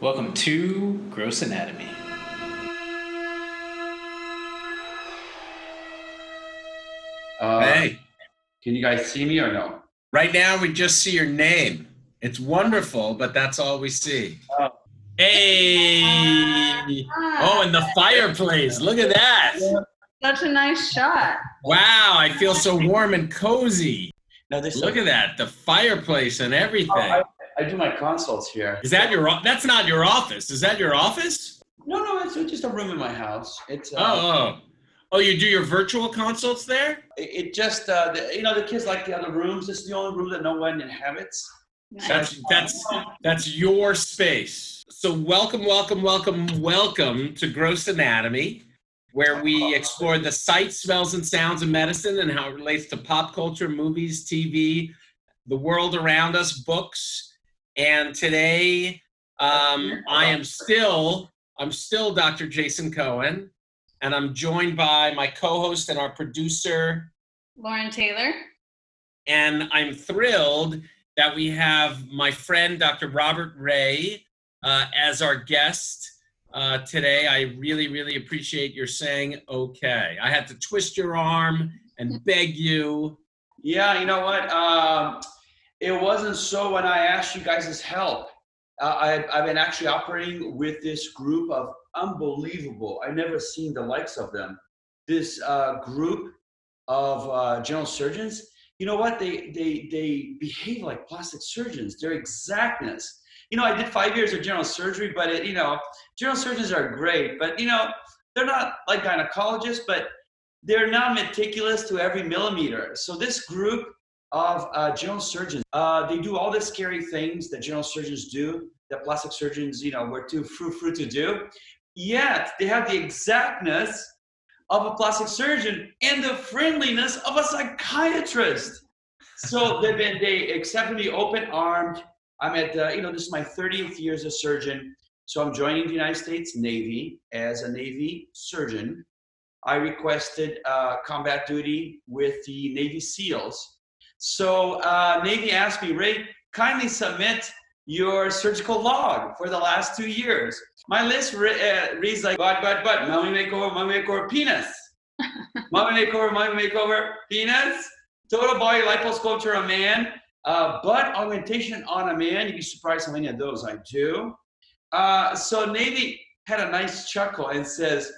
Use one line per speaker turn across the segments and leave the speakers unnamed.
Welcome to Gross Anatomy.
Uh,
Hey,
Can you guys see me or no?
right now we just see your name. It's wonderful, but that's all we see.
Oh.
Hey! Oh, and the fireplace. Look at that.
Such a nice shot.
Wow, I feel so warm and cozy.
No, there's
Look at that. The fireplace and everything.
I, I do my consults here.
Is that your that's not your office. Is that your office?
No, no, it's just a room in my house. It's uh,
Oh, oh. Oh, you do your virtual consults there?
it, it just uh, the, you know the kids like the other rooms. It's the only room that no one inhabits.
That's that's that's your space. So welcome, welcome, welcome, welcome to Gross Anatomy, where we explore the sights, smells, and sounds of medicine and how it relates to pop culture, movies, TV, the world around us, books. And today, um, I am still I'm still Dr. Jason Cohen, and I'm joined by my co-host and our producer
Lauren Taylor.
and I'm thrilled that we have my friend Dr. Robert Rey uh, as our guest uh, today. I really, really appreciate your saying okay. I had to twist your arm and beg you.
Yeah, you know what? Um, it wasn't so when I asked you guys' help. Uh, I, I've been actually operating with this group of unbelievable. I've never seen the likes of them. This uh, group of uh, general surgeons. You know what? They they they behave like plastic surgeons. Their exactness. You know, I did five years of general surgery, but it, you know, general surgeons are great, but you know, they're not like gynecologists, but they're not meticulous to every millimeter. So this group of uh, general surgeons, uh, they do all the scary things that general surgeons do, that plastic surgeons, you know, were too frou frou to do. Yet they have the exactness of a plastic surgeon and the friendliness of a psychiatrist. So they've been they accepted me open armed. I'm at uh, you know this is my 30th year as a surgeon. So I'm joining the United States Navy as a Navy surgeon. I requested uh, combat duty with the Navy SEALs. So uh, Navy asked me, Rey, kindly submit your surgical log for the last two years. My list re- uh, reads like, but, but, but, mummy makeover, mummy makeover, penis. mummy makeover, mummy makeover, penis. Total body liposculpture on a man. Uh, butt augmentation on a man. You'd be surprised how many of those I do. Uh, so Navy had a nice chuckle and says,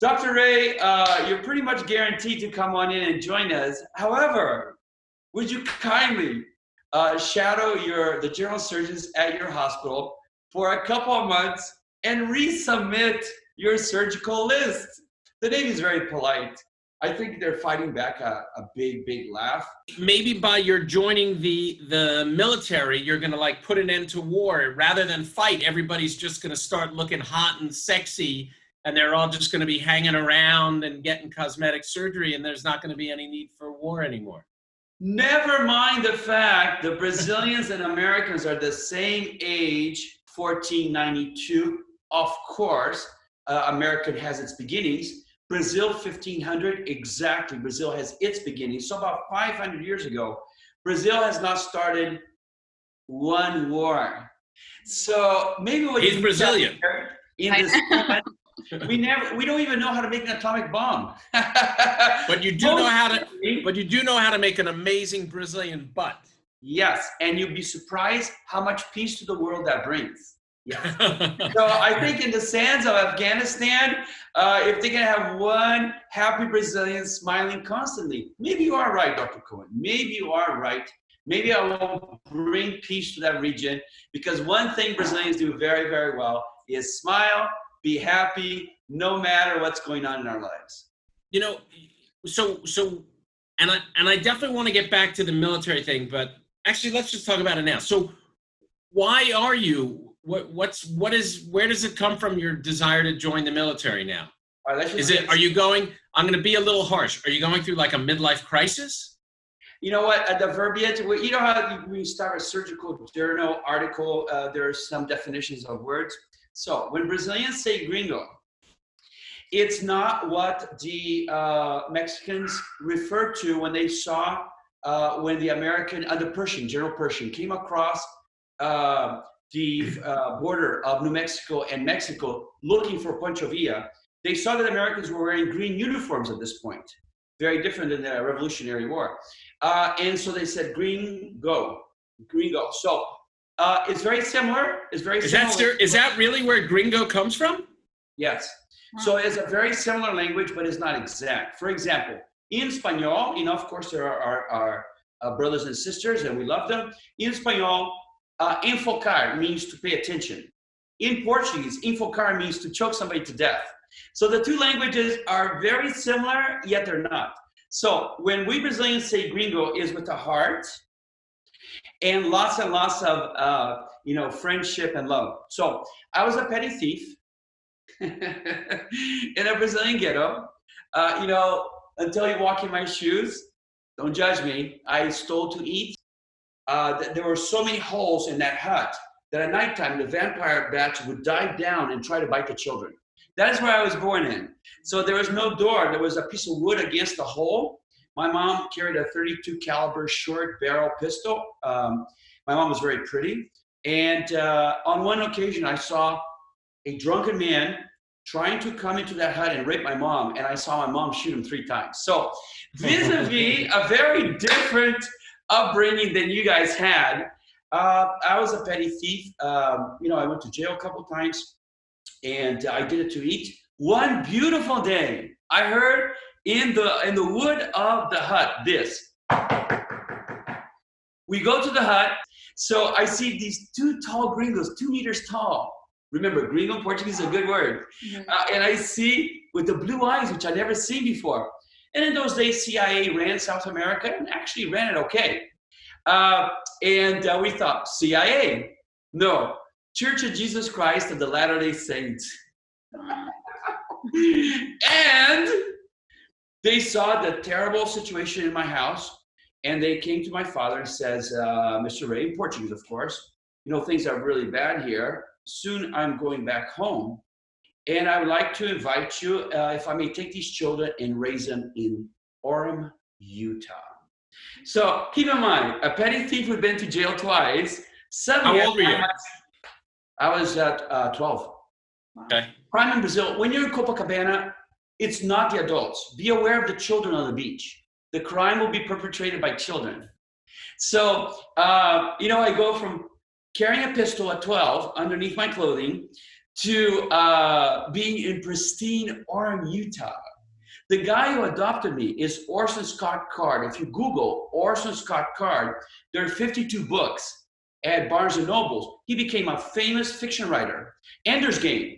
Dr. Rey, uh, you're pretty much guaranteed to come on in and join us. However, would you kindly uh, shadow your the general surgeons at your hospital for a couple of months and resubmit your surgical list? The Navy is very polite. I think they're fighting back a, a big, big laugh.
Maybe by your joining the the military, you're gonna like put an end to war rather than fight. Everybody's just gonna start looking hot and sexy, and they're all just gonna be hanging around and getting cosmetic surgery, and there's not gonna be any need for war anymore.
Never mind the fact the Brazilians and Americans are the same age, 1492. Of course, uh, American has its beginnings. Brazil, 1500, exactly. Brazil has its beginnings. So, about 500 years ago, Brazil has not started one war. So, maybe what
He's Brazilian.
In this we never, we don't even know how to make an atomic bomb.
But you do know how to. But you do know how to make an amazing Brazilian butt.
Yes, and you'd be surprised how much peace to the world that brings. So I think in the sands of Afghanistan, uh, if they can have one happy Brazilian smiling constantly, maybe you are right, Dr. Cohen. Maybe you are right. Maybe I will bring peace to that region because one thing Brazilians do very, very well is smile, be happy, no matter what's going on in our lives.
you know so so and i and i definitely want to get back to the military thing but actually let's just talk about it now so why are you what what's what is where does it come from your desire to join the military now
All right,
is it are you going i'm going to be a little harsh are you going through like a midlife crisis
You know what? At the verbiage, you know how you- when you start a surgical journal article, uh, there are some definitions of words. So when Brazilians say gringo, it's not what the uh, Mexicans referred to when they saw uh, when the American, uh, Pershing, General Pershing, came across uh, the uh, border of New Mexico and Mexico looking for Pancho Villa, they saw that Americans were wearing green uniforms at this point, very different than the Revolutionary War. Uh, and so they said, green, go, green, go. So uh, it's very similar. It's very
Is
similar.
that ser- is that really where gringo comes from?
Yes. So it's a very similar language, but it's not exact. For example, in Espanol, you know, of course, there are our, our uh, brothers and sisters, and we love them. In Espanol, uh, enfocar means to pay attention. In Portuguese, enfocar means to choke somebody to death. So the two languages are very similar, yet they're not. So when we Brazilians say gringo is with a heart and lots and lots of, uh, you know, friendship and love. So I was a petty thief in a Brazilian ghetto. Uh, you know, until you walk in my shoes, don't judge me. I stole to eat. Uh, th- there were so many holes in that hut that at nighttime the vampire bats would dive down and try to bite the children. That is where I was born in. So there was no door. There was a piece of wood against the hole. My mom carried a 32 caliber short barrel pistol. Um, my mom was very pretty. And uh, on one occasion, I saw a drunken man trying to come into that hut and rape my mom, and I saw my mom shoot him three times. So, vis-a-vis a very different upbringing than you guys had. Uh, I was a petty thief. Um, you know, I went to jail a couple times, and I did it to eat. One beautiful day, I heard in the in the wood of the hut this. We go to the hut. So I see these two tall gringos, two meters tall. Remember, gringo in Portuguese is a good word. Uh, and I see with the blue eyes, which I'd never seen before. And in those days, CIA ran South America and actually ran it okay. Uh, and uh, we thought, CIA? No, Church of Jesus Christ of the Latter day Saints. and they saw the terrible situation in my house and they came to my father and says uh, mr Rey in portuguese of course you know things are really bad here soon i'm going back home and i would like to invite you uh, if i may take these children and raise them in orem utah so keep in mind a petty thief who'd been to jail twice suddenly
How old were you?
i was at uh, 12
Okay.
crime in Brazil, when you're in Copacabana, it's not the adults. Be aware of the children on the beach. The crime will be perpetrated by children. So, uh, you know, I go from carrying a pistol at 12 underneath my clothing to uh, being in pristine Orem, Utah. The guy who adopted me is Orson Scott Card. If you Google Orson Scott Card, there are 52 books at Barnes and Nobles. He became a famous fiction writer. Ender's Game,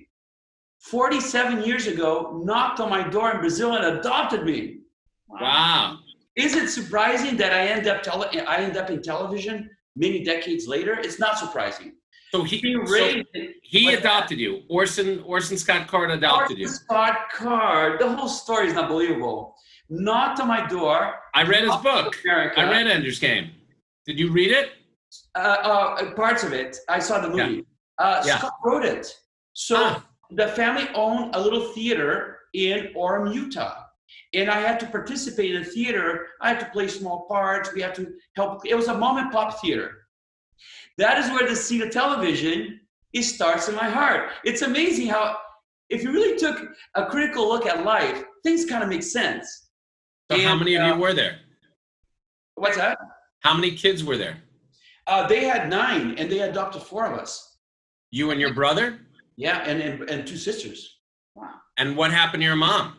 47 years ago, knocked on my door in Brazil and adopted me.
Wow.
Is it surprising that I end up tele- I end up in television many decades later? It's not surprising.
So he
Being
so he
like that.
adopted you. Orson Orson Scott Card adopted you.
Scott Card. The whole story is unbelievable. Knocked on my door.
I read his book.
America.
I read Ender's Game. Did you read it?
uh, uh, parts of it. I saw the movie. Uh,
Yeah.
Scott wrote it. So
Ah.
The family owned a little theater in Orem, Utah. And I had to participate in the theater. I had to play small parts. We had to help. It was a mom and pop theater. That is where the seat of television it starts in my heart. It's amazing how, if you really took a critical look at life, things kind of make sense.
So how many of
uh,
you were there?
What's that?
How many kids were there?
Uh, they had nine, and they adopted four of us.
You and your brother?
Yeah, and and, and two sisters. Wow.
And what happened to your mom?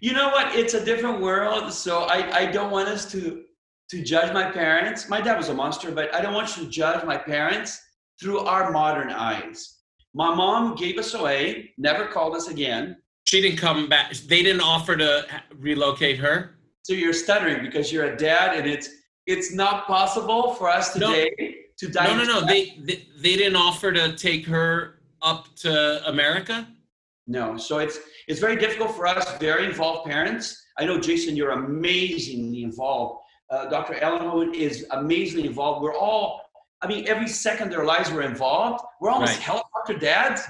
You know what? It's a different world, so I, I don't want us to to judge my parents. My dad was a monster, but I don't want you to judge my parents through our modern eyes. My mom gave us away, never called us again.
She didn't come back. They didn't offer to relocate her.
So you're stuttering because you're a dad, and it's it's not possible for us
No.
today to dive.
No, no, no. They, they they didn't offer to take her up to America.
No, so it's it's very difficult for us, very involved parents. I know, Jason, you're amazingly involved. Uh, Dr. Ellen is amazingly involved. We're all, I mean, every second of their lives we're involved. We're almost
Right.
helicopter dads.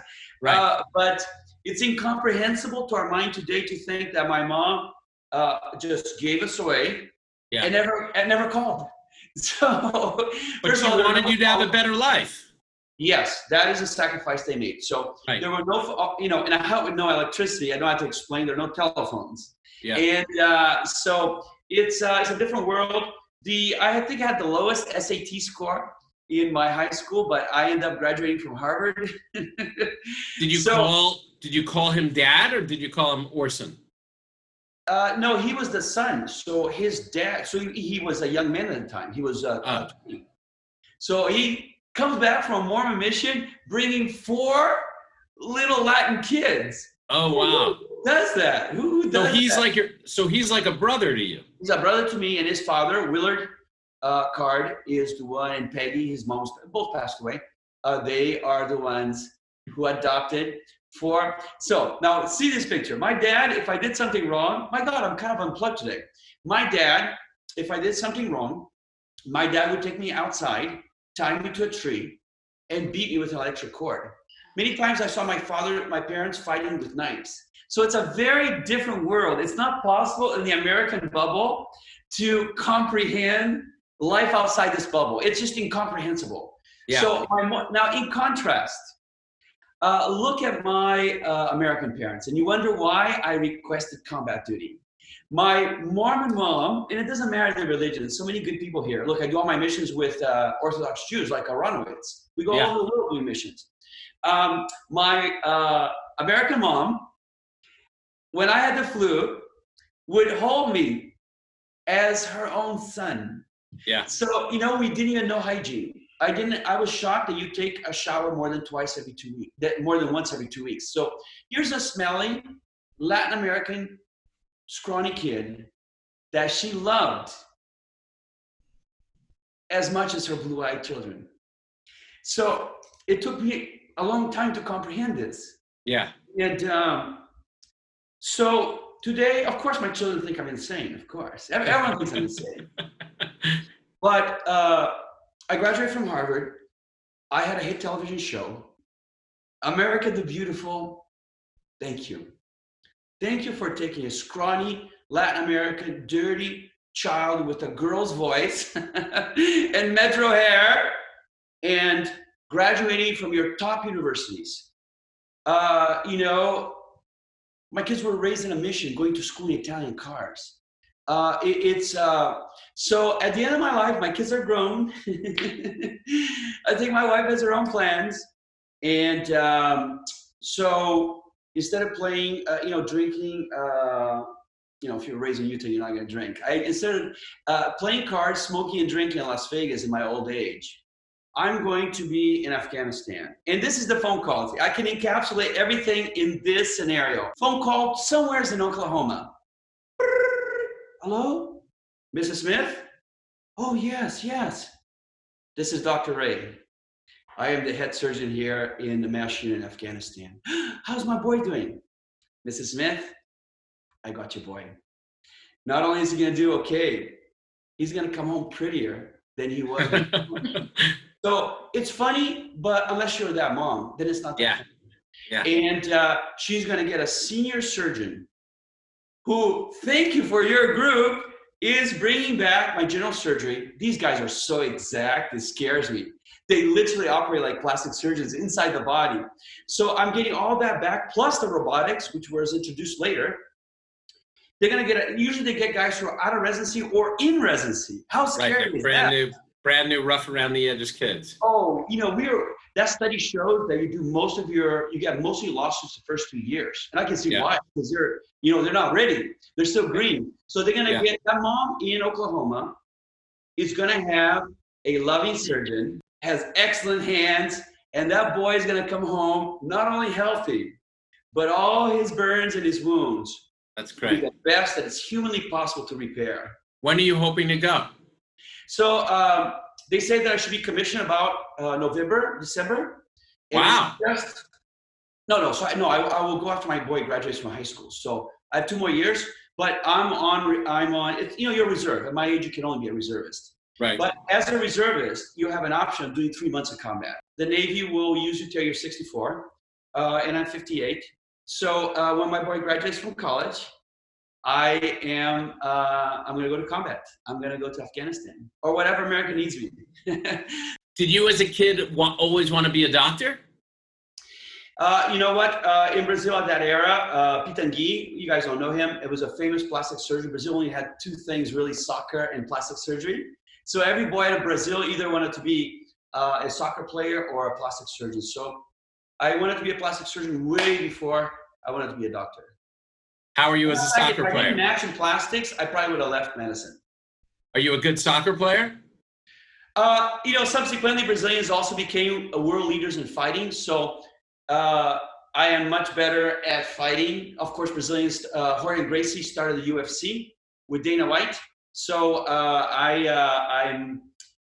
Right.
Uh, but it's incomprehensible to our mind today to think that my mom uh, just gave us away
Yeah.
and never and never called. So,
but she
of all, there
wanted you to have a better life.
Yes, that is a sacrifice they made. So
Right.
there were no, uh, you know, and I had with no electricity. I don't have to explain. There are no telephones.
Yeah.
And uh, so it's uh, it's a different world. The I think I had the lowest SAT score in my high school, but I ended up graduating from Harvard.
Did you
So-
call? Did you call him dad or did you call him Orson?
Uh, no, he was the son. So his dad. So he, he was a young man at the time. He was uh. 20. So he comes back from a Mormon mission, bringing four little Latin kids.
Oh wow!
Who does that? Who
So he's
that?
like your. So he's like a brother to you.
He's a brother to me, and his father, Willard uh, Card, is the one, and Peggy, his mom's, both passed away. Uh, they are the ones who adopted four. So now see this picture. My dad, if I did something wrong, my God, I'm kind of unplugged today. My dad, if I did something wrong, my dad would take me outside, tie me to a tree, and beat me with an electric cord. Many times I saw my father, my parents fighting with knives. So it's a very different world. It's not possible in the American bubble to comprehend life outside this bubble. It's just incomprehensible.
Yeah.
So mo- now, in contrast, uh, look at my uh, American parents, and you wonder why I requested combat duty. My Mormon mom, and it doesn't matter the religion. So many good people here. Look, I do all my missions with uh, Orthodox Jews, like Aronowitz. We go
Yeah.
all over the world doing missions. Um, my uh, American mom, when I had the flu, would hold me as her own son.
Yeah.
So, you know, we didn't even know hygiene. I didn't, I was shocked that you take a shower more than twice every two weeks, that more than once every two weeks. So here's a smelly Latin American scrawny kid that she loved as much as her blue eyed children. So it took me a long time to comprehend this.
Yeah.
And um, so today, of course, my children think I'm insane. Of course, everyone thinks I'm insane. But uh, I graduated from Harvard. I had a hit television show, America the Beautiful. Thank you. Thank you for taking a scrawny Latin American, dirty child with a girl's voice and metro hair and graduating from your top universities. Uh, you know, my kids were raised in a mission, going to school in Italian cars. Uh, it- it's uh, so at the end of my life, my kids are grown. I think my wife has her own plans, and um, so instead of playing, uh, you know, drinking, uh, you know, if you're raised in Utah, you're not gonna drink. I instead of uh, playing cards, smoking, and drinking in Las Vegas in my old age, I'm going to be in Afghanistan. And this is the phone call. I can encapsulate everything in this scenario. Phone call somewhere's in Oklahoma. Hello? Mrs. Smith? Oh, yes, yes. This is Dr. Rey. I am the head surgeon here in the MASH unit in Afghanistan. How's my boy doing? Mrs. Smith, I got your boy. Not only is he going to do okay, he's going to come home prettier than he was. so it's funny, but unless you're that mom, then it's not that
Yeah.
funny.
Yeah.
And uh, she's going to get a senior surgeon who, thank you for your group, is bringing back my general surgery. These guys are so exact, it scares me. They literally operate like plastic surgeons inside the body. So I'm getting all that back, plus the robotics, which was introduced later. They're gonna get a, usually they get guys who are out of residency or in residency. How scary
They're
is
brand
that?
new, brand new, rough around the edges kids.
Oh, you know, we're that study shows that you do most of your you get most of your lawsuits the first two years. And I can see
Yeah.
why, because they're you know, they're not ready. They're still green. So they're gonna
Yeah.
get that mom in Oklahoma is gonna have a loving surgeon, has excellent hands, and that boy is gonna come home not only healthy, but all his burns and his wounds
That's great.
the best that is humanly possible to repair.
When are you hoping to go?
So um, they say that I should be commissioned about uh, November, December.
Wow.
Just, no, no. So I, no, I, I will go after my boy graduates from high school. So I have two more years, but I'm on. I'm on. It's, you know, you're a reserve. At my age, you can only be a reservist.
Right.
But as a reservist, you have an option of doing three months of combat. The Navy will use you till you're 64, uh, and I'm 58. So uh, when my boy graduates from college, I am. Uh, I'm going to go to combat. I'm going to go to Afghanistan or whatever America needs me.
Did you, as a kid, wa- always want to be a doctor?
Uh, you know what? Uh, in Brazil at that era, uh, Pitanguy, you guys don't know him. It was a famous plastic surgeon. Brazil only had two things really: soccer and plastic surgery. So every boy in Brazil either wanted to be uh, a soccer player or a plastic surgeon. So I wanted to be a plastic surgeon way before I wanted to be a doctor.
How are you as a
If
soccer
I
player?
didn't match in plastics, I probably would have left medicine.
Are you a good soccer player?
Uh, you know, subsequently, Brazilians also became uh, world leaders in fighting. So uh, I am much better at fighting. Of course, Brazilians, uh, Jorge Gracie started the UFC with Dana White. So uh, I, uh, I'm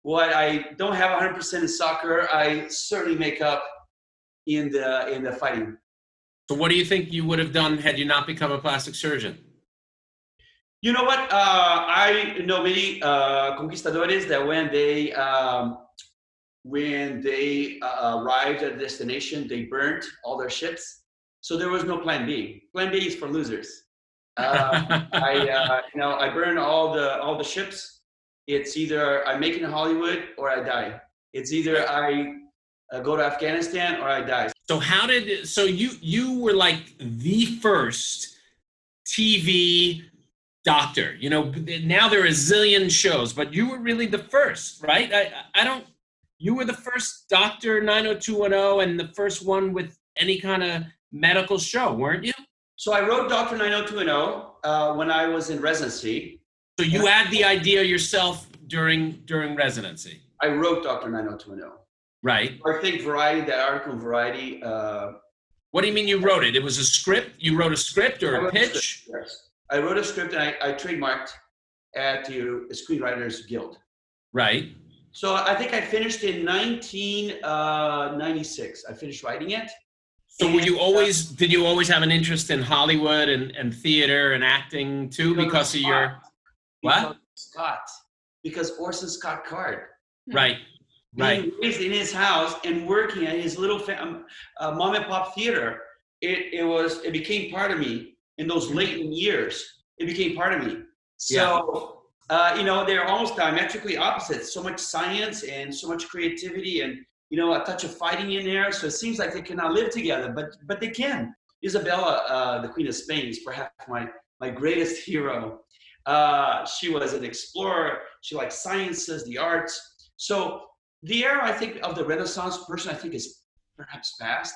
what I don't have 100% in soccer. I certainly make up in the in the fighting.
So, what do you think you would have done had you not become a plastic surgeon?
You know what? Uh, I know many uh, conquistadores that when they um, when they uh, arrived at a destination, they burnt all their ships. So there was no plan B. Plan B is for losers. Uh, I uh, you know I burn all the all the ships. It's either I make it in Hollywood or I die. It's either I uh, go to Afghanistan or I die.
so, how did so you you were like the first TV doctor? You know, now there are a zillion shows, but you were really the first, right? I I don't. You were the first doctor 90210 and the first one with any kind of medical show, weren't you?
So I wrote Doctor 90210 uh, when I was in residency.
So you had the idea yourself during during residency,
I wrote Doctor 90210.
right?
I think Variety, that article Variety, uh,
What do you mean you wrote it? It was a script. You wrote a script or a
wrote a
pitch,
yes. I wrote a script and I, I trademarked at the Screenwriters Guild.
right?
So I think I finished in 1996. I finished writing it.
So were you
And,
always did you always have an interest in Hollywood and, and theater and acting too because of your What?
Because Scott, because Orson Scott Card.
right right
Being raised in his house and working at his little fam- uh, mom and pop theater, it, it was it became part of me in those late years. It became part of me. So uh, you know they're almost diametrically opposite. So much science and so much creativity and you know a touch of fighting in there. So it seems like they cannot live together, but but they can. Isabella, uh, the Queen of Spain, is perhaps my my greatest hero. Uh, she was an explorer. She liked sciences, the arts. So the era, I think, of the Renaissance person, I think, is perhaps past.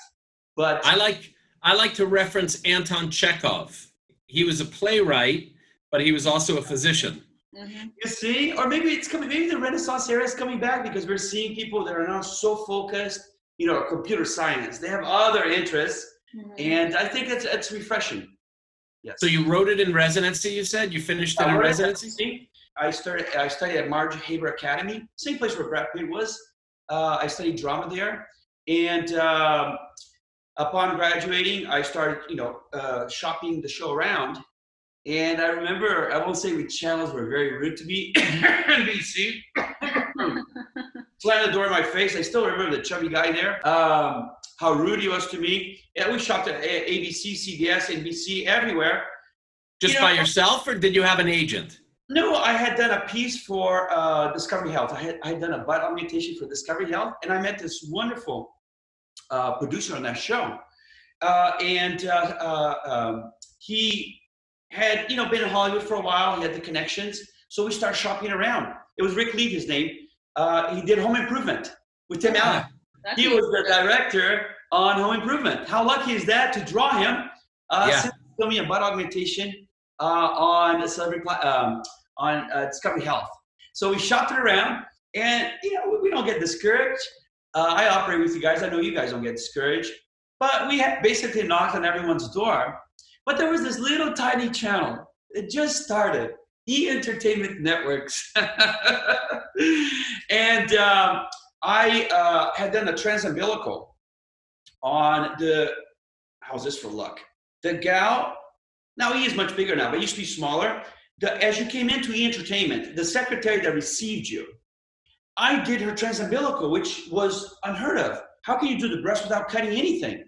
But
I like I like to reference Anton Chekhov. He was a playwright, but he was also a physician.
Mhm.
you see, or maybe it's coming. Maybe the Renaissance era is coming back because we're seeing people that are now so focused. You know, computer science. They have other interests,
Mhm.
and I think it's it's refreshing. Yes.
So you wrote it in residency. You said you finished it in
wrote it
residency.
residency. I started. I studied at Marge Haber Academy, same place where Brad Pitt was. Uh, I studied drama there, and um, upon graduating, I started, you know, uh, shopping the show around. And I remember, I won't say which channels were very rude to me. NBC slammed the door in my face. I still remember the chubby guy there. Um, how rude he was to me. Yeah, we shopped at A- ABC, CBS, NBC, everywhere.
Just
You
by yourself, or did you have an agent?
No, I had done a piece for uh, Discovery Health. I had, I had done a butt augmentation for Discovery Health, and I met this wonderful uh, producer on that show. Uh, and uh, uh, um, he had, you know, been in Hollywood for a while. He had the connections, so we started shopping around. It was Rick Lee, his name. Uh, he did Home Improvement with Tim Allen.
That's
He was the director on Home Improvement. How lucky is that to draw him? Uh,
Yeah.
since filming a butt augmentation uh, on a celebrity pla- um, on uh, Discovery Health. So we shopped it around, and you know we, we don't get discouraged. Uh, I operate with you guys. I know you guys don't get discouraged, but we had basically knocked on everyone's door. But there was this little tiny channel. It just started. E Entertainment Networks, and um, I uh, had done a transumbilical on the. How's this for luck? The gal. Now he is much bigger now, but used to be smaller. The, as you came into E Entertainment, the secretary that received you, I did her transumbilical, which was unheard of. How can you do the breast without cutting anything?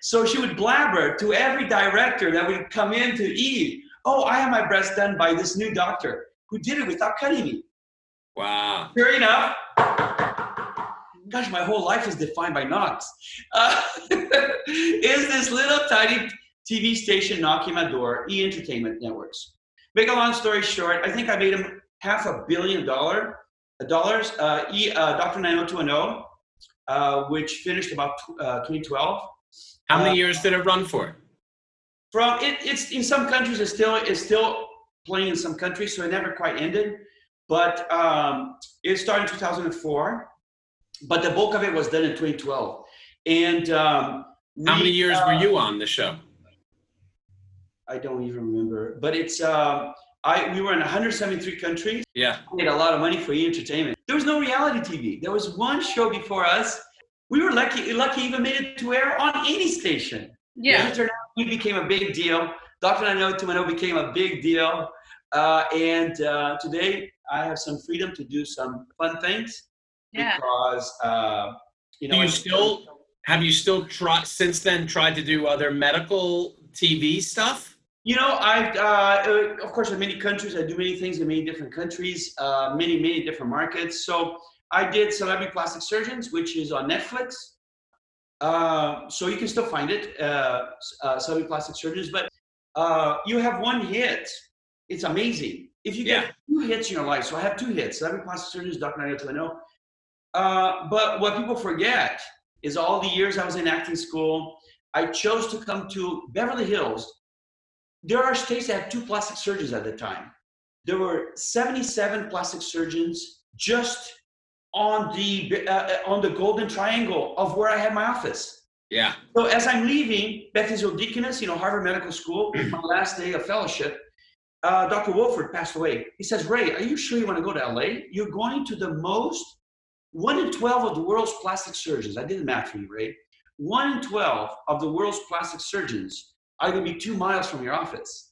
So she would blabber to every director that would come in to E. Oh, I have my breast done by this new doctor who did it without cutting me.
Wow.
Sure enough, gosh, my whole life is defined by knocks. Uh, is this little tiny TV station knocking my door, E Entertainment Networks. Make a long story short, I think I made him half a billion dollar dollars. Uh, e, uh, Dr. 90210, uh, which finished about uh, 2012.
How many
Uh,
years did it run for?
From it, it's in some countries, it's still it's still playing in some countries, so it never quite ended. But um, it started in 2004, but the bulk of it was done in 2012. And um,
How many years
uh,
were you on the show?
I don't even remember, but it's um, I we were in 173 countries.
Yeah.
made a lot of money for E Entertainment. There was no reality TV. There was one show before us. We were lucky, lucky even made it to air on any station.
Yeah.
Internet we became a big deal. Dr. 90210 became a big deal. Uh, and uh, today I have some freedom to do some fun things
Yeah.
because, uh, you know,
Do you
I-
still have you still tried since then tried to do other medical TV stuff?
You know, I uh, uh, of course in many countries I do many things in many different countries, uh, many many different markets. So I did Celebrity Plastic Surgeons, which is on Netflix. Uh, so you can still find it, uh, uh, Celebrity Plastic Surgeons. But uh, you have one hit. It's amazing. If you get
Yeah.
two hits in your life, so I have two hits: Celebrity Plastic Surgeons, Dr. 90210. Uh, but what people forget is all the years I was in acting school. I chose to come to Beverly Hills there are states that had two plastic surgeons at the time. There were 77 plastic surgeons just on the uh, on the golden triangle of where I had my office.
Yeah.
So as I'm leaving Beth Israel Deaconess, you know, Harvard Medical School, my last day of fellowship, uh, Dr. Wolford passed away. He says, Rey, are you sure you want to go to LA? You're going to the most, one in 12 of the world's plastic surgeons. I did the math for you, Rey. One in 12 of the world's plastic surgeons are going to be two miles from your office.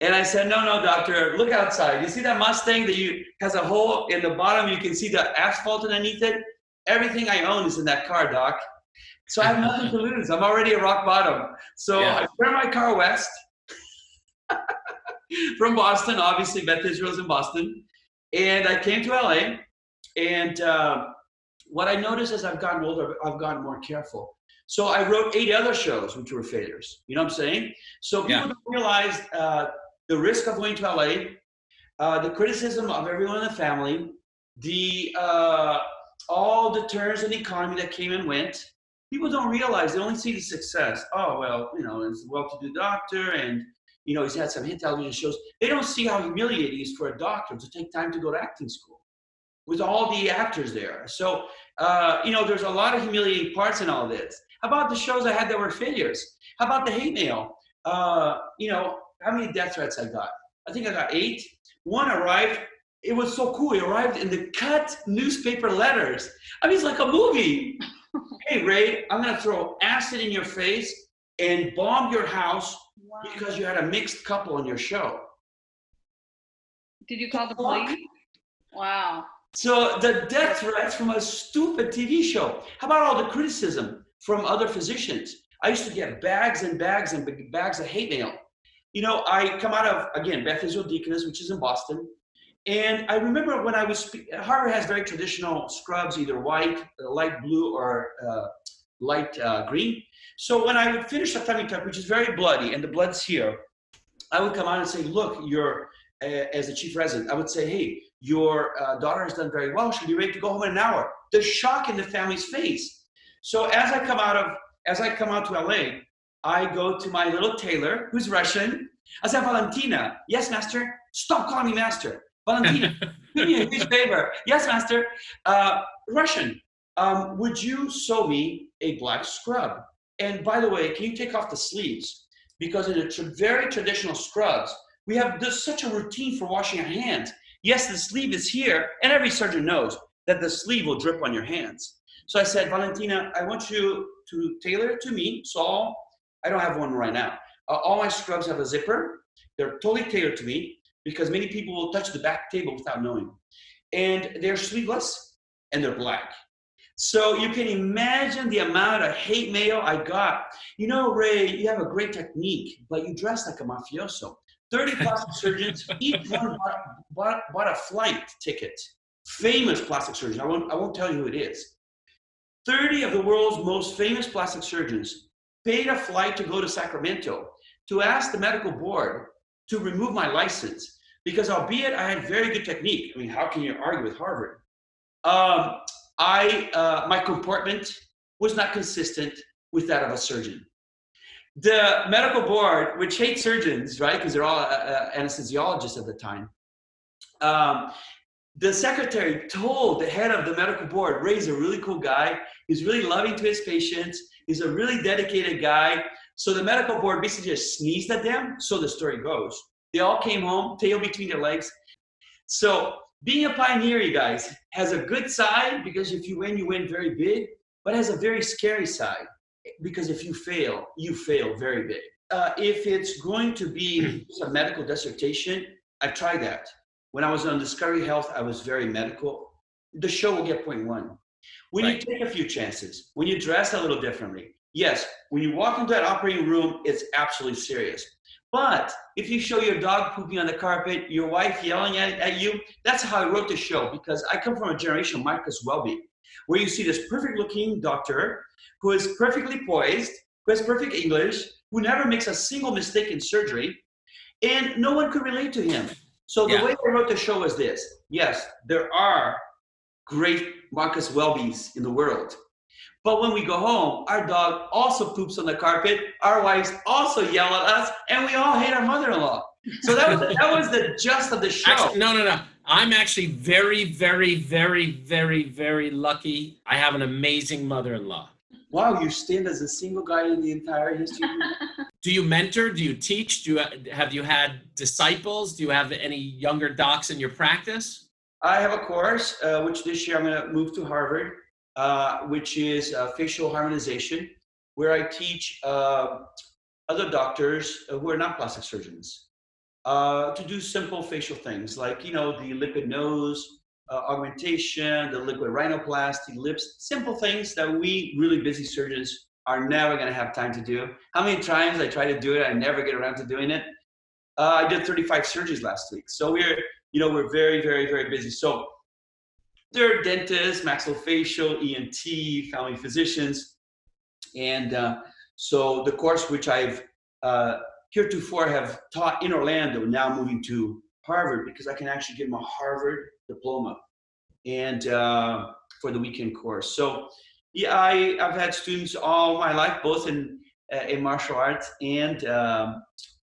And I said, no, no, doctor, look outside. You see that Mustang that you has a hole in the bottom? You can see the asphalt underneath it. Everything I own is in that car, doc. So I have nothing to lose. I'm already at rock bottom. So
Yeah.
I turned my car west from Boston. Obviously, Beth Israel's in Boston. And I came to LA. And uh, what I noticed as I've gotten older, I've gotten more careful. So I wrote eight other shows which were failures. You know what I'm saying? So people
Yeah.
don't realize uh, the risk of going to LA, uh, the criticism of everyone in the family, the uh, all the turns in the economy that came and went. People don't realize they only see the success. Oh well, you know, he's a well-to-do doctor, and you know he's had some hit television shows. They don't see how humiliating it is for a doctor to take time to go to acting school with all the actors there. So uh, you know, there's a lot of humiliating parts in all this. How about the shows I had that were failures? How about the hate mail? Uh, you know, how many death threats I got? I think I got eight. One arrived. It was so cool. It arrived in the cut newspaper letters. I mean, it's like a movie. hey, Rey, I'm gonna throw acid in your face and bomb your house
Wow.
because you had a mixed couple on your show.
Did you call the police? Wow.
So the death threats from a stupid TV show. How about all the criticism from other physicians? I used to get bags and bags and bags of hate mail. You know, I come out of again Beth Israel Deaconess, which is in Boston, and I remember when I was Harvard has very traditional scrubs, either white, uh, light blue, or uh, light uh, green. So when I would finish a tummy tuck, which is very bloody, and the blood's here, I would come out and say, "Look, you're." Uh, as the chief resident, I would say, "Hey, your uh, daughter has done very well. She'll be ready to go home in an hour. The shock in the family's face. So as I come out of, as I come out to LA, I go to my little tailor, who's Russian. I say, Valentina, yes, master. Stop calling me master. Valentina, do me a huge favor. Yes, master. Uh, Russian, um, would you sew me a black scrub? And by the way, can you take off the sleeves? Because in a tra- very traditional scrubs, we have this, such a routine for washing our hands. Yes, the sleeve is here, and every surgeon knows that the sleeve will drip on your hands. So I said, Valentina, I want you to tailor it to me. So all, I don't have one right now. Uh, all my scrubs have a zipper. They're totally tailored to me because many people will touch the back table without knowing. And they're sleeveless and they're black. So you can imagine the amount of hate mail I got. You know, Rey, you have a great technique, but you dress like a mafioso. 30 plastic surgeons, each one bought, bought, bought a flight ticket. Famous plastic surgeon. I won't, I won't tell you who it is. 30 of the world's most famous plastic surgeons paid a flight to go to Sacramento to ask the medical board to remove my license because albeit I had very good technique, I mean, how can you argue with Harvard? Um, I, uh, my comportment was not consistent with that of a surgeon. The medical board, which hates surgeons, right, because they're all uh, uh, anesthesiologists at the time, um, the secretary told the head of the medical board, Rey's a really cool guy. He's really loving to his patients. He's a really dedicated guy. So the medical board basically just sneezed at them. So the story goes. They all came home, tail between their legs. So being a pioneer, you guys, has a good side because if you win, you win very big, but has a very scary side because if you fail, you fail very big. Uh, if it's going to be a medical dissertation, I tried that. When I was on Discovery Health, I was very medical. The show will get point one. When right. you take a few chances, when you dress a little differently, yes, when you walk into that operating room, it's absolutely serious. But if you show your dog pooping on the carpet, your wife yelling at, at you, that's how I wrote the show because I come from a generation of Marcus Welby, where you see this perfect looking doctor who is perfectly poised, who has perfect English, who never makes a single mistake in surgery, and no one could relate to him. So the yeah. way I wrote the show was this yes, there are great Marcus Welbys in the world. But when we go home, our dog also poops on the carpet. Our wives also yell at us, and we all hate our mother-in-law. So that was that was the gist of the show.
Actually, no, no, no. I'm actually very, very, very, very, very lucky. I have an amazing mother-in-law.
Wow, you stand as a single guy in the entire history.
do you mentor? Do you teach? Do you have you had disciples? Do you have any younger docs in your practice?
I have a course, uh, which this year I'm going to move to Harvard uh, which is uh, facial harmonization, where I teach uh, other doctors who are not plastic surgeons uh, to do simple facial things like, you know, the lipid nose, uh, augmentation, the liquid rhinoplasty, lips, simple things that we really busy surgeons are never going to have time to do. How many times I try to do it, I never get around to doing it. I did 35 surgeries last week. So we're, you know, we're very, very, very busy. So there are dentists, maxillofacial, ENT, family physicians. And uh, so the course which I've uh, heretofore have taught in Orlando, now moving to Harvard because I can actually get my Harvard diploma and uh, for the weekend course. So yeah, I, I've had students all my life, both in, uh, in martial arts and, um,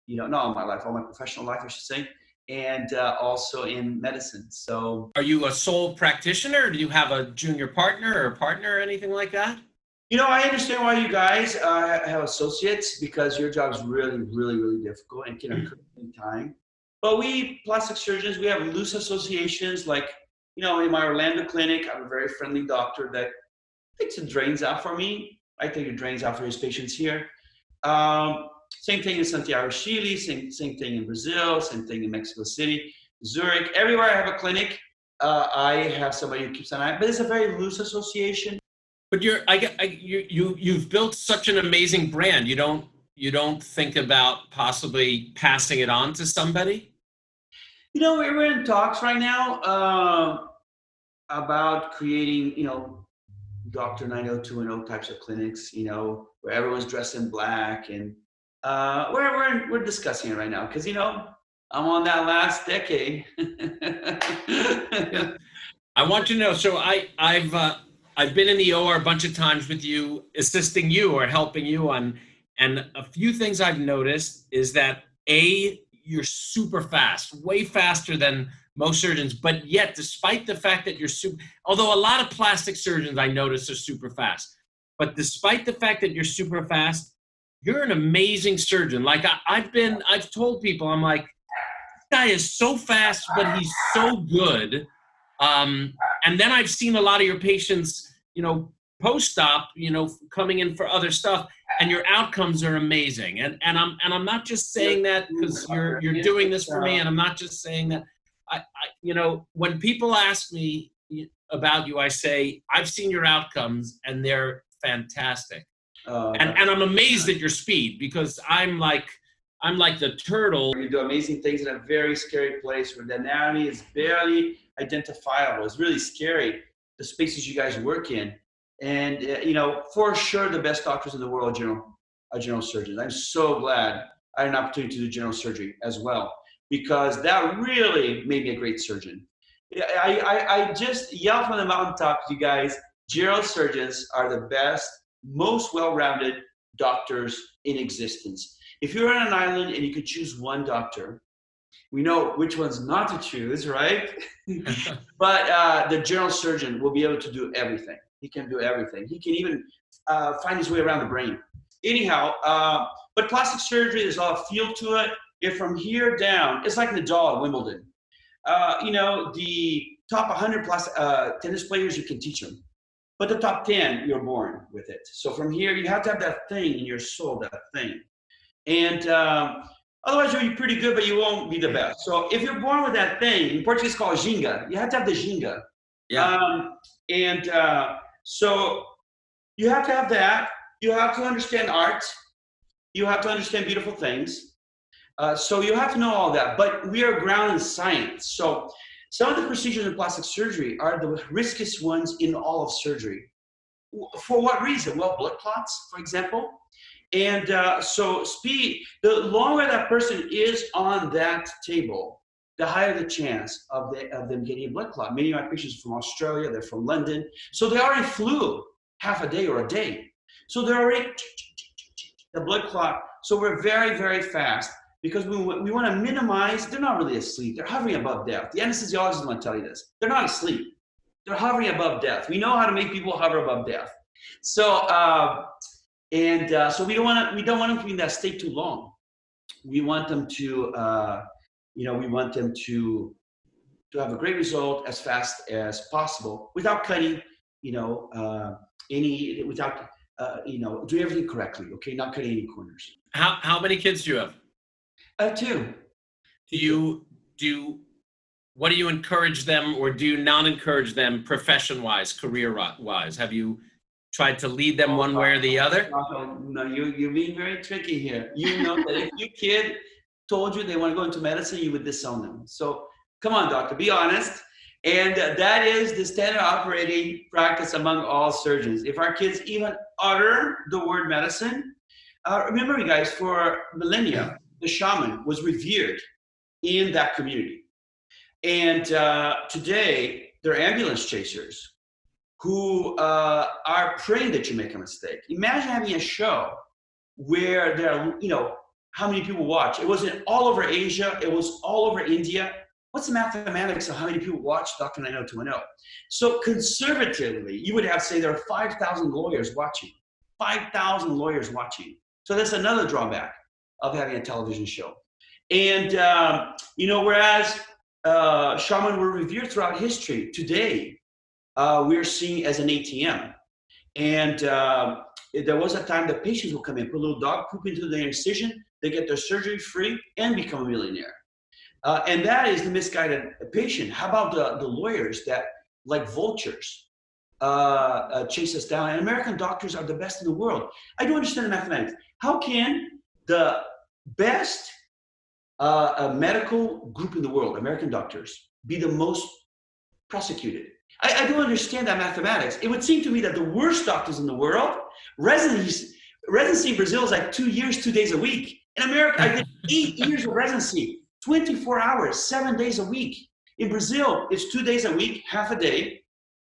you know, not all my life, all my professional life, I should say and uh, also in medicine. So,
are you a sole practitioner? Do you have a junior partner or a partner or anything like that?
You know, I understand why you guys uh, have associates because your job is really, really, really difficult and can occur in time. But we plastic surgeons, we have loose associations. Like, you know, in my Orlando clinic, I have a very friendly doctor that takes the drains out for me. I take the drains out for his patients here. Um, same thing in Santiago, Chile, same, same thing in Brazil, same thing in Mexico City, Zurich. Everywhere I have a clinic, uh, I have somebody who keeps an eye, but it's a very loose association.
But you're, I, I, you, you, you've built such an amazing brand. You don't, you don't think about possibly passing it on to somebody?
You know, we're in talks right now uh, about creating, you know, Doctor 90210 types of clinics. You know, where everyone's dressed in black and uh, we're, we're, we're discussing it right now because, you know, I'm on that last decade.
I want to know. So I, I've, uh, I've been in the OR a bunch of times with you, assisting you or helping you on, and a few things I've noticed is that a you're super fast, way faster than most surgeons, but yet despite the fact that you're super, although a lot of plastic surgeons I notice are super fast, but despite the fact that you're super fast, you're an amazing surgeon. Like I, have been, I've told people, I'm like, this guy is so fast, but he's so good. Um, and then I've seen a lot of your patients, you know, post-op, you know, coming in for other stuff, and your outcomes are amazing. And and I'm and I'm not just saying that because you're you're doing this for me, and I'm not just saying that. I, I you know, when people ask me about you, I say I've seen your outcomes, and they're fantastic. Uh, and, and I'm amazed at your speed because I'm like I'm like the turtle.
You do amazing things in a very scary place where the anatomy is barely identifiable. It's really scary the spaces you guys work in. and uh, you know, for sure, the best doctors in the world are general, are general surgeons. I'm so glad I had an opportunity to do general surgery as well because that really made me a great surgeon. I, I, I just yell from the mountaintops, you guys. General surgeons are the best, most well-rounded doctors in existence. If you're on an island and you could choose one doctor, we know which ones not to choose, right? but uh, the general surgeon will be able to do everything. He can do everything. He can even uh, find his way around the brain. Anyhow, uh, but plastic surgery, there's a lot of feel to it. If from here down, it's like Nadal at Wimbledon. Uh, you know, the top 100 plus uh, tennis players, you can teach them. But the top 10, you're born with it. So from here, you have to have that thing in your soul, that thing. And um, otherwise, you'll be pretty good, but you won't be the best. So if you're born with that thing, in Portuguese, called ginga, you have to have the ginga.
Yeah.
Um, and uh, so you have to have that. You have to understand art. You have to understand beautiful things. Uh, so you have to know all that. But we are grounded in science. So some of the procedures in plastic surgery are the riskiest ones in all of surgery. For what reason? Well, blood clots, for example. And uh, so speed, the longer that person is on that table, the higher the chance of, the, of them getting a blood clot. Many of my patients are from Australia, they're from London. So they already flew half a day or a day. So they're already the blood clot. So we're very, very fast because we, we want to minimize, they're not really asleep. They're hovering above death. The anesthesiologist to tell you this. They're not asleep. They're hovering above death. We know how to make people hover above death. So, uh, and uh, so we don't want to, we don't want them to be in that state too long. We want them to, uh, you know, we want them to, to have a great result as fast as possible without cutting, you know, uh, any, without, uh, you know, do everything correctly. Okay, not cutting any corners.
How how many kids do you have?
Uh, two.
Do you do what do you encourage them or do you not encourage them profession wise, career wise? Have you tried to lead them one way or the other?
No, you you're being very tricky here. You know that if your kid told you they want to go into medicine, you would disown them. So come on, doctor, be honest. And that is the standard operating practice among all surgeons. If our kids even utter the word medicine, uh, remember, you guys, for millennia, the shaman was revered in that community. And uh, today, they're ambulance chasers who uh, are praying that you make a mistake. Imagine having a show where there are, you know, how many people watch? It wasn't all over Asia, it was all over India. What's the mathematics of how many people watch Dr. 90210? So conservatively, you would have say there are 5,000 lawyers watching. 5,000 lawyers watching. So that's another drawback of having a television show. And, um, you know, whereas uh, shaman were revered throughout history, today uh, we're seen as an ATM. And uh, there was a time that patients will come in, put a little dog poop into their incision, they get their surgery free and become a millionaire. Uh, and that is the misguided patient. How about the, the lawyers that, like vultures, uh, uh, chase us down? And American doctors are the best in the world. I don't understand the mathematics. How can the best uh, medical group in the world, American doctors, be the most prosecuted? I, I don't understand that mathematics. It would seem to me that the worst doctors in the world, residency, residency in Brazil is like two years, two days a week. In America, I did eight years of residency, 24 hours, seven days a week. In Brazil, it's two days a week, half a day,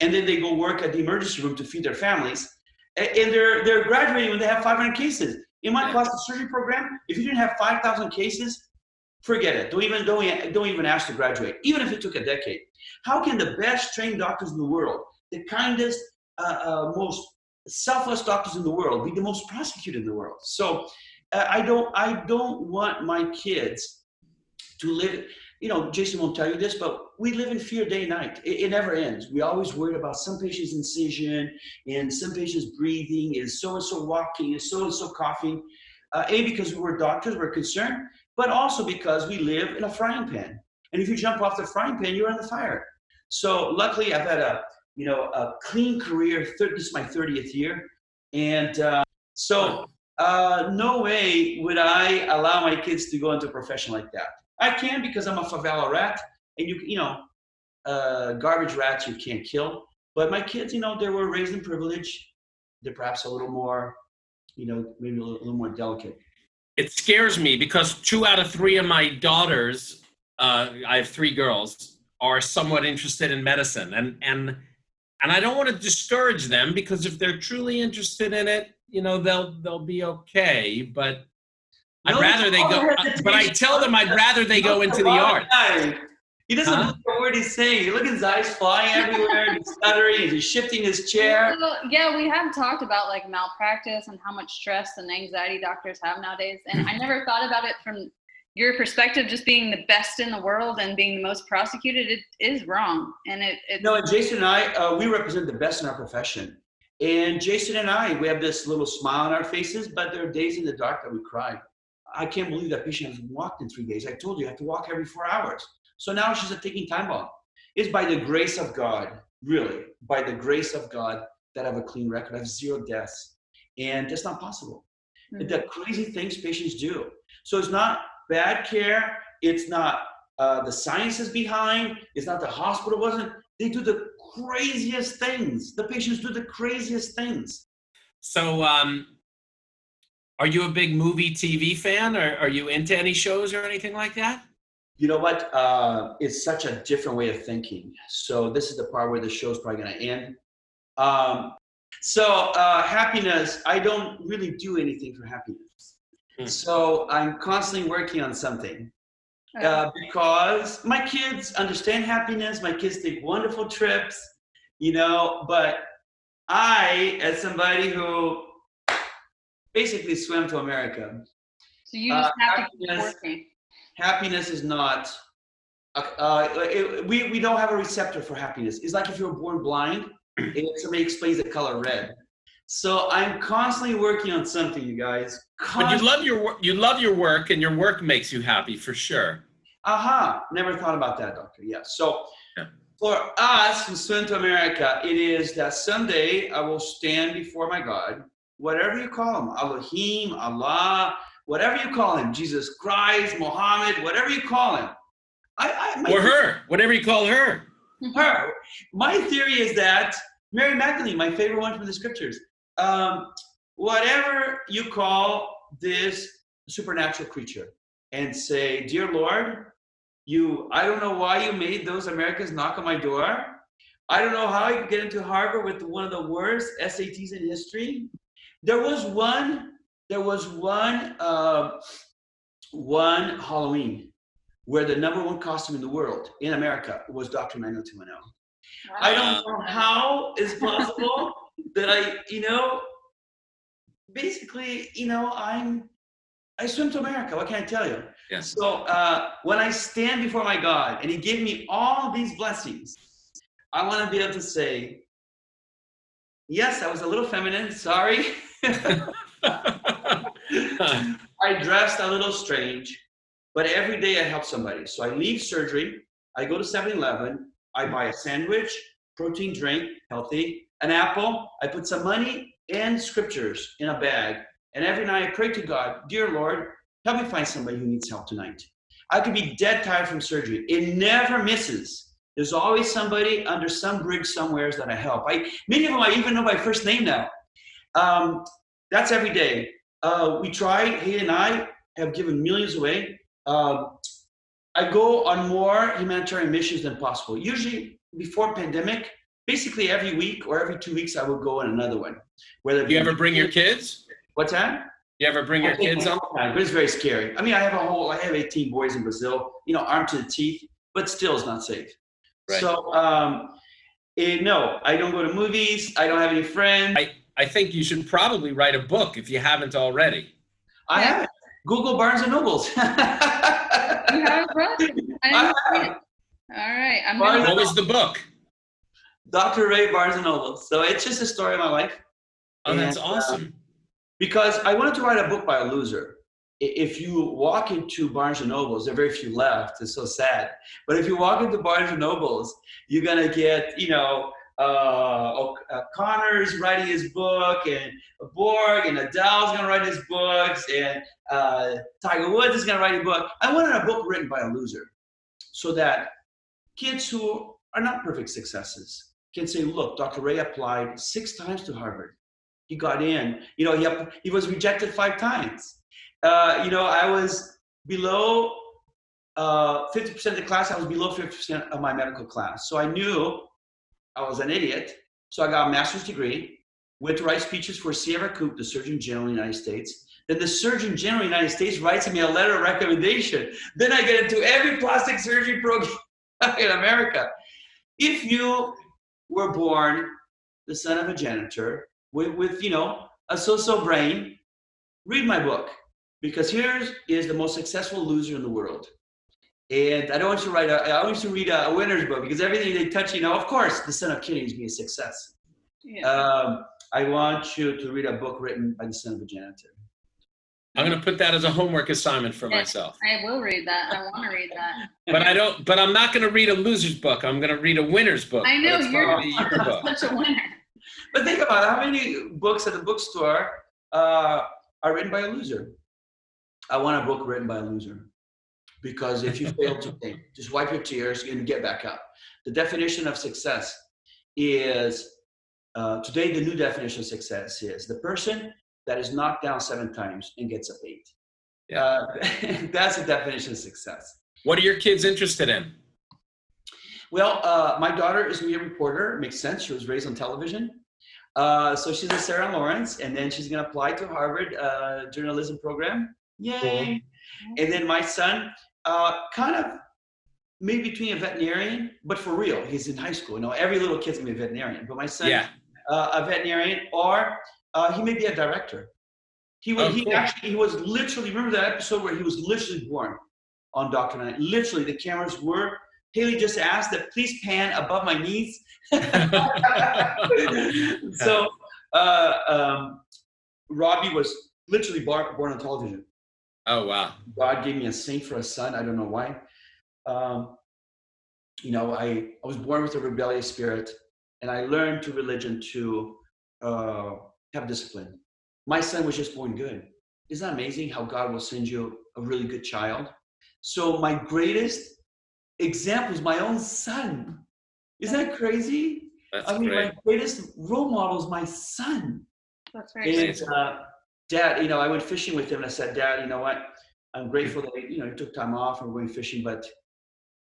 and then they go work at the emergency room to feed their families. And they're, they're graduating when they have 500 cases. In my plastic surgery program, if you didn't have 5,000 cases, forget it. Don't even, don't, don't even ask to graduate, even if it took a decade. How can the best trained doctors in the world, the kindest, uh, uh, most selfless doctors in the world, be the most prosecuted in the world? So uh, I don't, I don't want my kids to live. You know, Jason won't tell you this, but we live in fear day and night. It, it never ends. We always worry about some patient's incision and some patient's breathing, and so and so walking, and so and so coughing. Uh, a because we're doctors, we're concerned, but also because we live in a frying pan. And if you jump off the frying pan, you're on the fire. So luckily, I've had a you know a clean career. This is my 30th year, and uh, so uh, no way would I allow my kids to go into a profession like that. I can because I'm a favela rat, and you you know, uh, garbage rats you can't kill. But my kids, you know, they were raised in privilege. They're perhaps a little more, you know, maybe a little, a little more delicate.
It scares me because two out of three of my daughters, uh, I have three girls, are somewhat interested in medicine, and and and I don't want to discourage them because if they're truly interested in it, you know, they'll they'll be okay. But I'd rather they go. But I tell them I'd rather they go into the arts.
Guy. He doesn't
Huh?
know what he's saying. Look at his eyes flying everywhere. and he's stuttering. He's shifting his chair.
Well, yeah, we have talked about like malpractice and how much stress and anxiety doctors have nowadays. And I never thought about it from your perspective, just being the best in the world and being the most prosecuted. It is wrong. And it, it
No, and Jason and I, uh, we represent the best in our profession. And Jason and I, we have this little smile on our faces, but there are days in the dark that we cry. I can't believe that patient hasn't walked in three days. I told you I have to walk every four hours. So now she's a taking time bomb. It's by the grace of God, really, by the grace of God that I have a clean record. I have zero deaths. And that's not possible.
Mhm.
The crazy things patients do. So it's not bad care. It's not uh, the science is behind. It's not the hospital wasn't. They do the craziest things. The patients do the craziest things.
So, um, are you a big movie TV fan, or are you into any shows or anything like that?
You know what? Uh, it's such a different way of thinking. So this is the part where the show's probably going to end. Um, so uh, happiness. I don't really do anything for happiness.
Hmm.
So I'm constantly working on something.
uh,
uh, because my kids understand happiness. My kids take wonderful trips, you know. But I, as somebody who basically swam to America,
so you just
uh,
have to keep
happiness-
working.
happiness is not. Uh, uh, it, we we don't have a receptor for happiness. It's like if you're born blind, it, somebody explains the color red. So I'm constantly working on something, you guys.
But you love your wor- you love your work, and your work makes you happy for sure.
Aha, never thought about that, doctor. Yes. So
Yeah.
for us who swim to America, it is that someday I will stand before my God, whatever you call him, Elohim, Allah, whatever you call him, Jesus Christ, Muhammad, whatever you call him. I, I my,
Or her, whatever you call her.
her. My theory is that Mary Magdalene, my favorite one from the scriptures, um, whatever you call this supernatural creature, and say, "Dear Lord, you, I don't know why you made those Americans knock on my door. I don't know how you could get into Harvard with one of the worst SATs in history. There was one, there was one, uh, one Halloween where the number one costume in the world in America was Dr. 90210. I don't know how it's possible that I, you know, basically, you know, I'm, I swim to America. What can I tell you?
Yeah.
So uh, when I stand before my God and He gave me all these blessings, I want to be able to say, yes, I was a little feminine. Sorry. I dressed a little strange, but every day I help somebody. So I leave surgery, I go to 7 Eleven, I buy a sandwich, protein drink, healthy, an apple, I put some money and scriptures in a bag. And every night I pray to God, Dear Lord, help me find somebody who needs help tonight. I could be dead tired from surgery. It never misses. There's always somebody under some bridge somewheres that I help. I many of them I even know by first name now. Um, that's every day. Uh, we try. He and I have given millions away. Um, I go on more humanitarian missions than possible. Usually before pandemic, basically every week or every two weeks, I would go on another one. Whether it
you ever bring your kids?
what's that?
You ever bring your
I
kids on?
time, But it's very scary. I mean, I have a whole. I have 18 boys in Brazil. You know, armed to the teeth, but still, it's not safe.
Right.
So, um, eh, no, I don't go to movies. I don't have any friends.
I think you should probably write a book if you haven't already.
I haven't. Google Barnes and Nobles.
You have a brother. I didn't
I
see
have.
it. All right. I'm
Barnes
gonna,
What was the book?
Dr. Rey Barnes and Nobles. So it's just a story of my life.
Oh, that's
And, uh,
awesome.
because I wanted to write a book by a loser. If you walk into Barnes and Nobles, there are very few left. It's so sad. But if you walk into Barnes and Nobles, you're gonna get, you know, uh, uh, Connor's writing his book, and Borg and Adele's gonna write his books, and uh, Tiger Woods is gonna write a book. I wanted a book written by a loser, so that kids who are not perfect successes can say, look, Dr. Rey applied six times to Harvard. He got in. You know, he, he was rejected five times. Uh, you know, I was below uh, 50% of the class. I was below 50% of my medical class. So I knew I was an idiot. So I got a master's degree, went to write speeches for C. Everett Koop, the Surgeon General of the United States. Then the Surgeon General of the United States writes me a letter of recommendation. Then I get into every plastic surgery program in America. If you were born the son of a janitor with, with you know, a so-so brain, read my book because here is the most successful loser in the world. And I don't want you to write. A, I want you to read a, a winner's book because everything they touch, you know, of course, the son of Kennedy is being a success.
Yeah.
Um, I want you to read a book written by the son of a janitor.
I'm going to put that as a homework assignment for
Yeah.
myself.
I will read that. I want to read that.
But I don't. But I'm not going to read a loser's book. I'm going to read a winner's book.
I
but
know you're
probably your book.
such a winner.
But think about it, how many books at the bookstore uh, are written by a loser. I want a book written by a loser because if you fail today, just wipe your tears and get back up. The definition of success is uh, today the new definition of success is the person that is knocked down seven times and gets up eight.
Yeah.
Uh, that's the definition of success.
What are your kids interested in?
Well, uh, my daughter is a media reporter. Makes sense. She was raised on television. Uh, so she's a Sarah Lawrence, and then she's going to apply to Harvard uh, journalism program. Yay! And then my son, uh, kind of maybe between a veterinarian, but for real, he's in high school. You know, every little kid's to be a veterinarian. But my son,
Yeah.
uh, a veterinarian, or uh, he may be a director. He was.
Oh,
he
cool.
actually. He was literally. Remember that episode where he was literally born on Doctor Night. Literally, the cameras were. Haley just asked that please pan above my knees. so uh, um, Robbie was literally born, born on television.
Oh wow.
God gave me a saint for a son. I don't know why. Um, you know, I, I was born with a rebellious spirit, and I learned to religion to uh, have discipline. My son was just born good. Isn't that amazing how God will send you a really good child? So my greatest example is my own son. Isn't that crazy?
That's
I mean,
great.
my greatest role model is my son.
That's very
And uh, dad, you know, I went fishing with him and I said, Dad, you know what? I'm grateful that you know he took time off and we're going fishing, but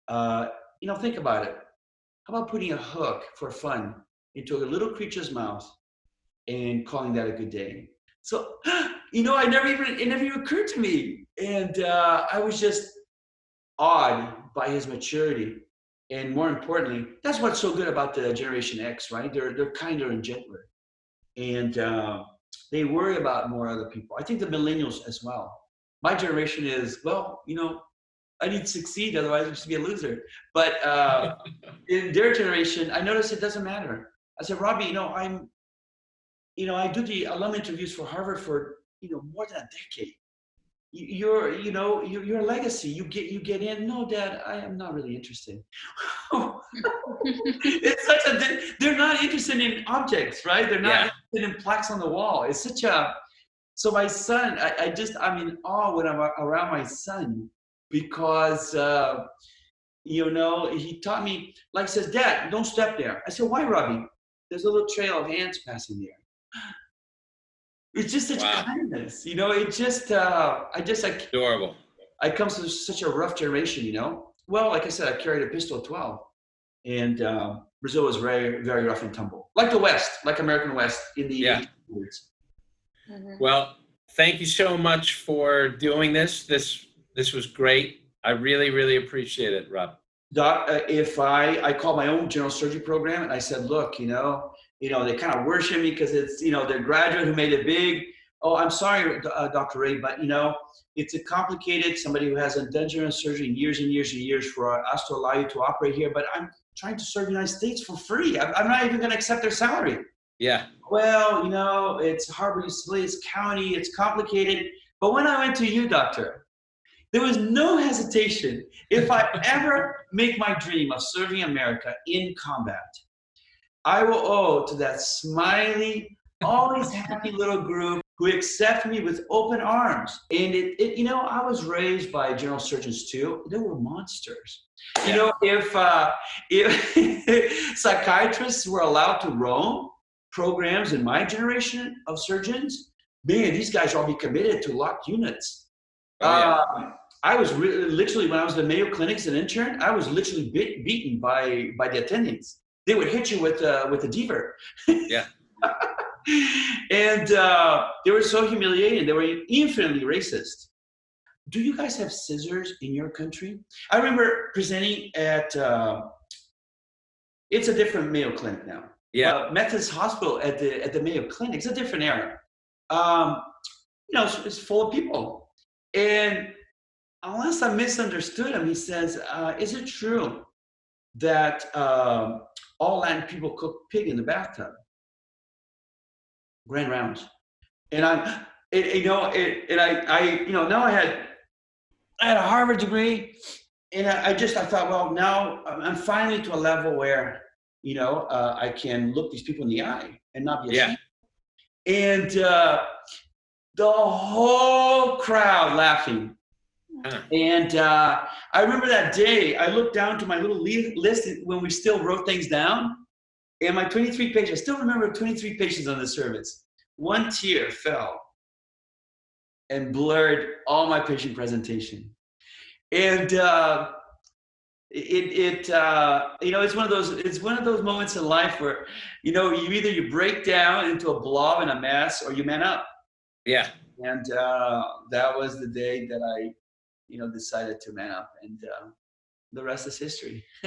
uh, you know, think about it. How about putting a hook for fun into a little creature's mouth and calling that a good day? So, you know, I never even it never even occurred to me, and uh, I was just awed by his maturity, and more importantly, that's what's so good about the Generation X, right? They're they're kinder and gentler, and uh, they worry about more other people. I think the millennials as well. My generation is well, you know, I need to succeed, otherwise I'm just be a loser. But uh, in their generation, I notice it doesn't matter. I said, Robbie, you know, I'm, you know, I do the alum interviews for Harvard for you know more than a decade. You- You're, you know, you're, you're a legacy. You get, you get in. No, Dad, I am not really interested. it's such a. They're not interested in objects, right? They're not
Yeah.
interested in plaques on the wall. It's such a. So my son, I, I just, I'm in awe when I'm around my son because, uh, you know, he taught me, like says, Dad, don't step there. I said, why, Robbie? There's a little trail of ants passing there. It's just such
Wow.
kindness, you know. It just, uh, I just, like,
Adorable.
I come from such a rough generation, you know. Well, like I said, I carried a pistol at 12, and um, Brazil was very, very rough and tumble, like the West, like American West in the
Yeah.
1800s.
Mhm.
Well, thank you so much for doing this. This this was great. I really, really appreciate it, Rob.
Doc, uh, if I I called my own general surgery program and I said, look, you know, you know, they kind of worship me because it's you know the graduate who made it big. Oh, I'm sorry, uh, Dr. Rey, but you know, it's a complicated. Somebody who hasn't done general surgery in years and years and years for us to allow you to operate here. But I'm trying to serve the United States for free. I'm, I'm not even going to accept their salary.
Yeah.
Well, you know, it's Harbor, it's county, it's complicated. But when I went to you, doctor, there was no hesitation. If I ever make my dream of serving America in combat, I will owe to that smiley, always happy little group who accept me with open arms. And it, it you know, I was raised by general surgeons too. They were monsters. You know, if uh, if psychiatrists were allowed to roam programs in my generation of surgeons, man, these guys all be committed to locked units.
Oh, yeah.
Um, I was really, literally when I was at the Mayo Clinic as an intern, I was literally bit, beaten by by the attendings. They would hit you with uh, with a deaver.
Yeah.
And uh, they were so humiliating. They were infinitely racist. Do you guys have scissors in your country? I remember presenting at. Uh, it's a different Mayo Clinic now.
Yeah.
Uh, Methodist Hospital at the at the Mayo Clinic. It's a different area. Um, you know, it's, it's full of people, and unless I misunderstood him, he says, uh, "Is it true that um, all Latin people cook pig in the bathtub?" Grand rounds, and I'm, it, you know, it, and I, I, you know, now I had, I had a Harvard degree, and I, I just, I thought, well, now I'm finally to a level where, you know, uh, I can look these people in the eye and not be
Yeah.
And uh, the whole crowd laughing.
Huh.
And uh, I remember that day, I looked down to my little li- list when we still wrote things down. And my 23 patients, I still remember 23 patients on the service. One tear fell and blurred all my patient presentation. And uh, it, it uh, you know, it's one of those, it's one of those moments in life where, you know, you either you break down into a blob and a mess, or you man up.
Yeah.
And uh, that was the day that I, you know, decided to man up, and uh, the rest is history.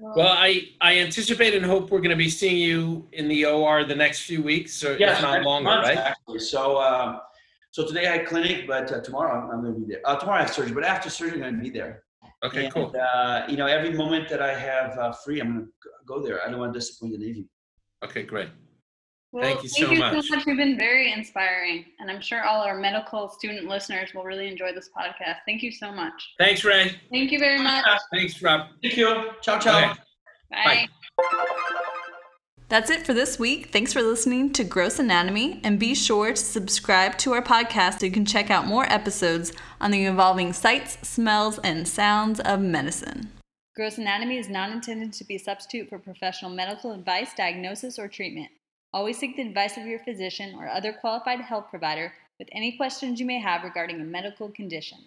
Well, I, I anticipate and hope we're going to be seeing you in the OR the next few weeks, or if not longer,
month,
right?
Actually, so um, so today I had clinic, but uh, tomorrow I'm, I'm going to be there. Uh, tomorrow I have surgery, but after surgery I'm going to be there.
Okay,
and,
cool.
Uh, you know, every moment that I have uh, free, I'm going to go there. I don't want to disappoint the Navy.
Okay, great.
Well,
Thank you so
Thank you
much.
so much. You've been very inspiring, and I'm sure all our medical student listeners will really enjoy this podcast. Thank you so much.
Thanks, Rey.
Thank you very much.
Thanks, Rob.
Thank you. Ciao, ciao.
Okay.
Bye.
That's it for this week. Thanks for listening to Gross Anatomy, and be sure to subscribe to our podcast so you can check out more episodes on the evolving sights, smells, and sounds of medicine. Gross Anatomy is not intended to be a substitute for professional medical advice, diagnosis, or treatment. Always seek the advice of your physician or other qualified health provider with any questions you may have regarding a medical condition.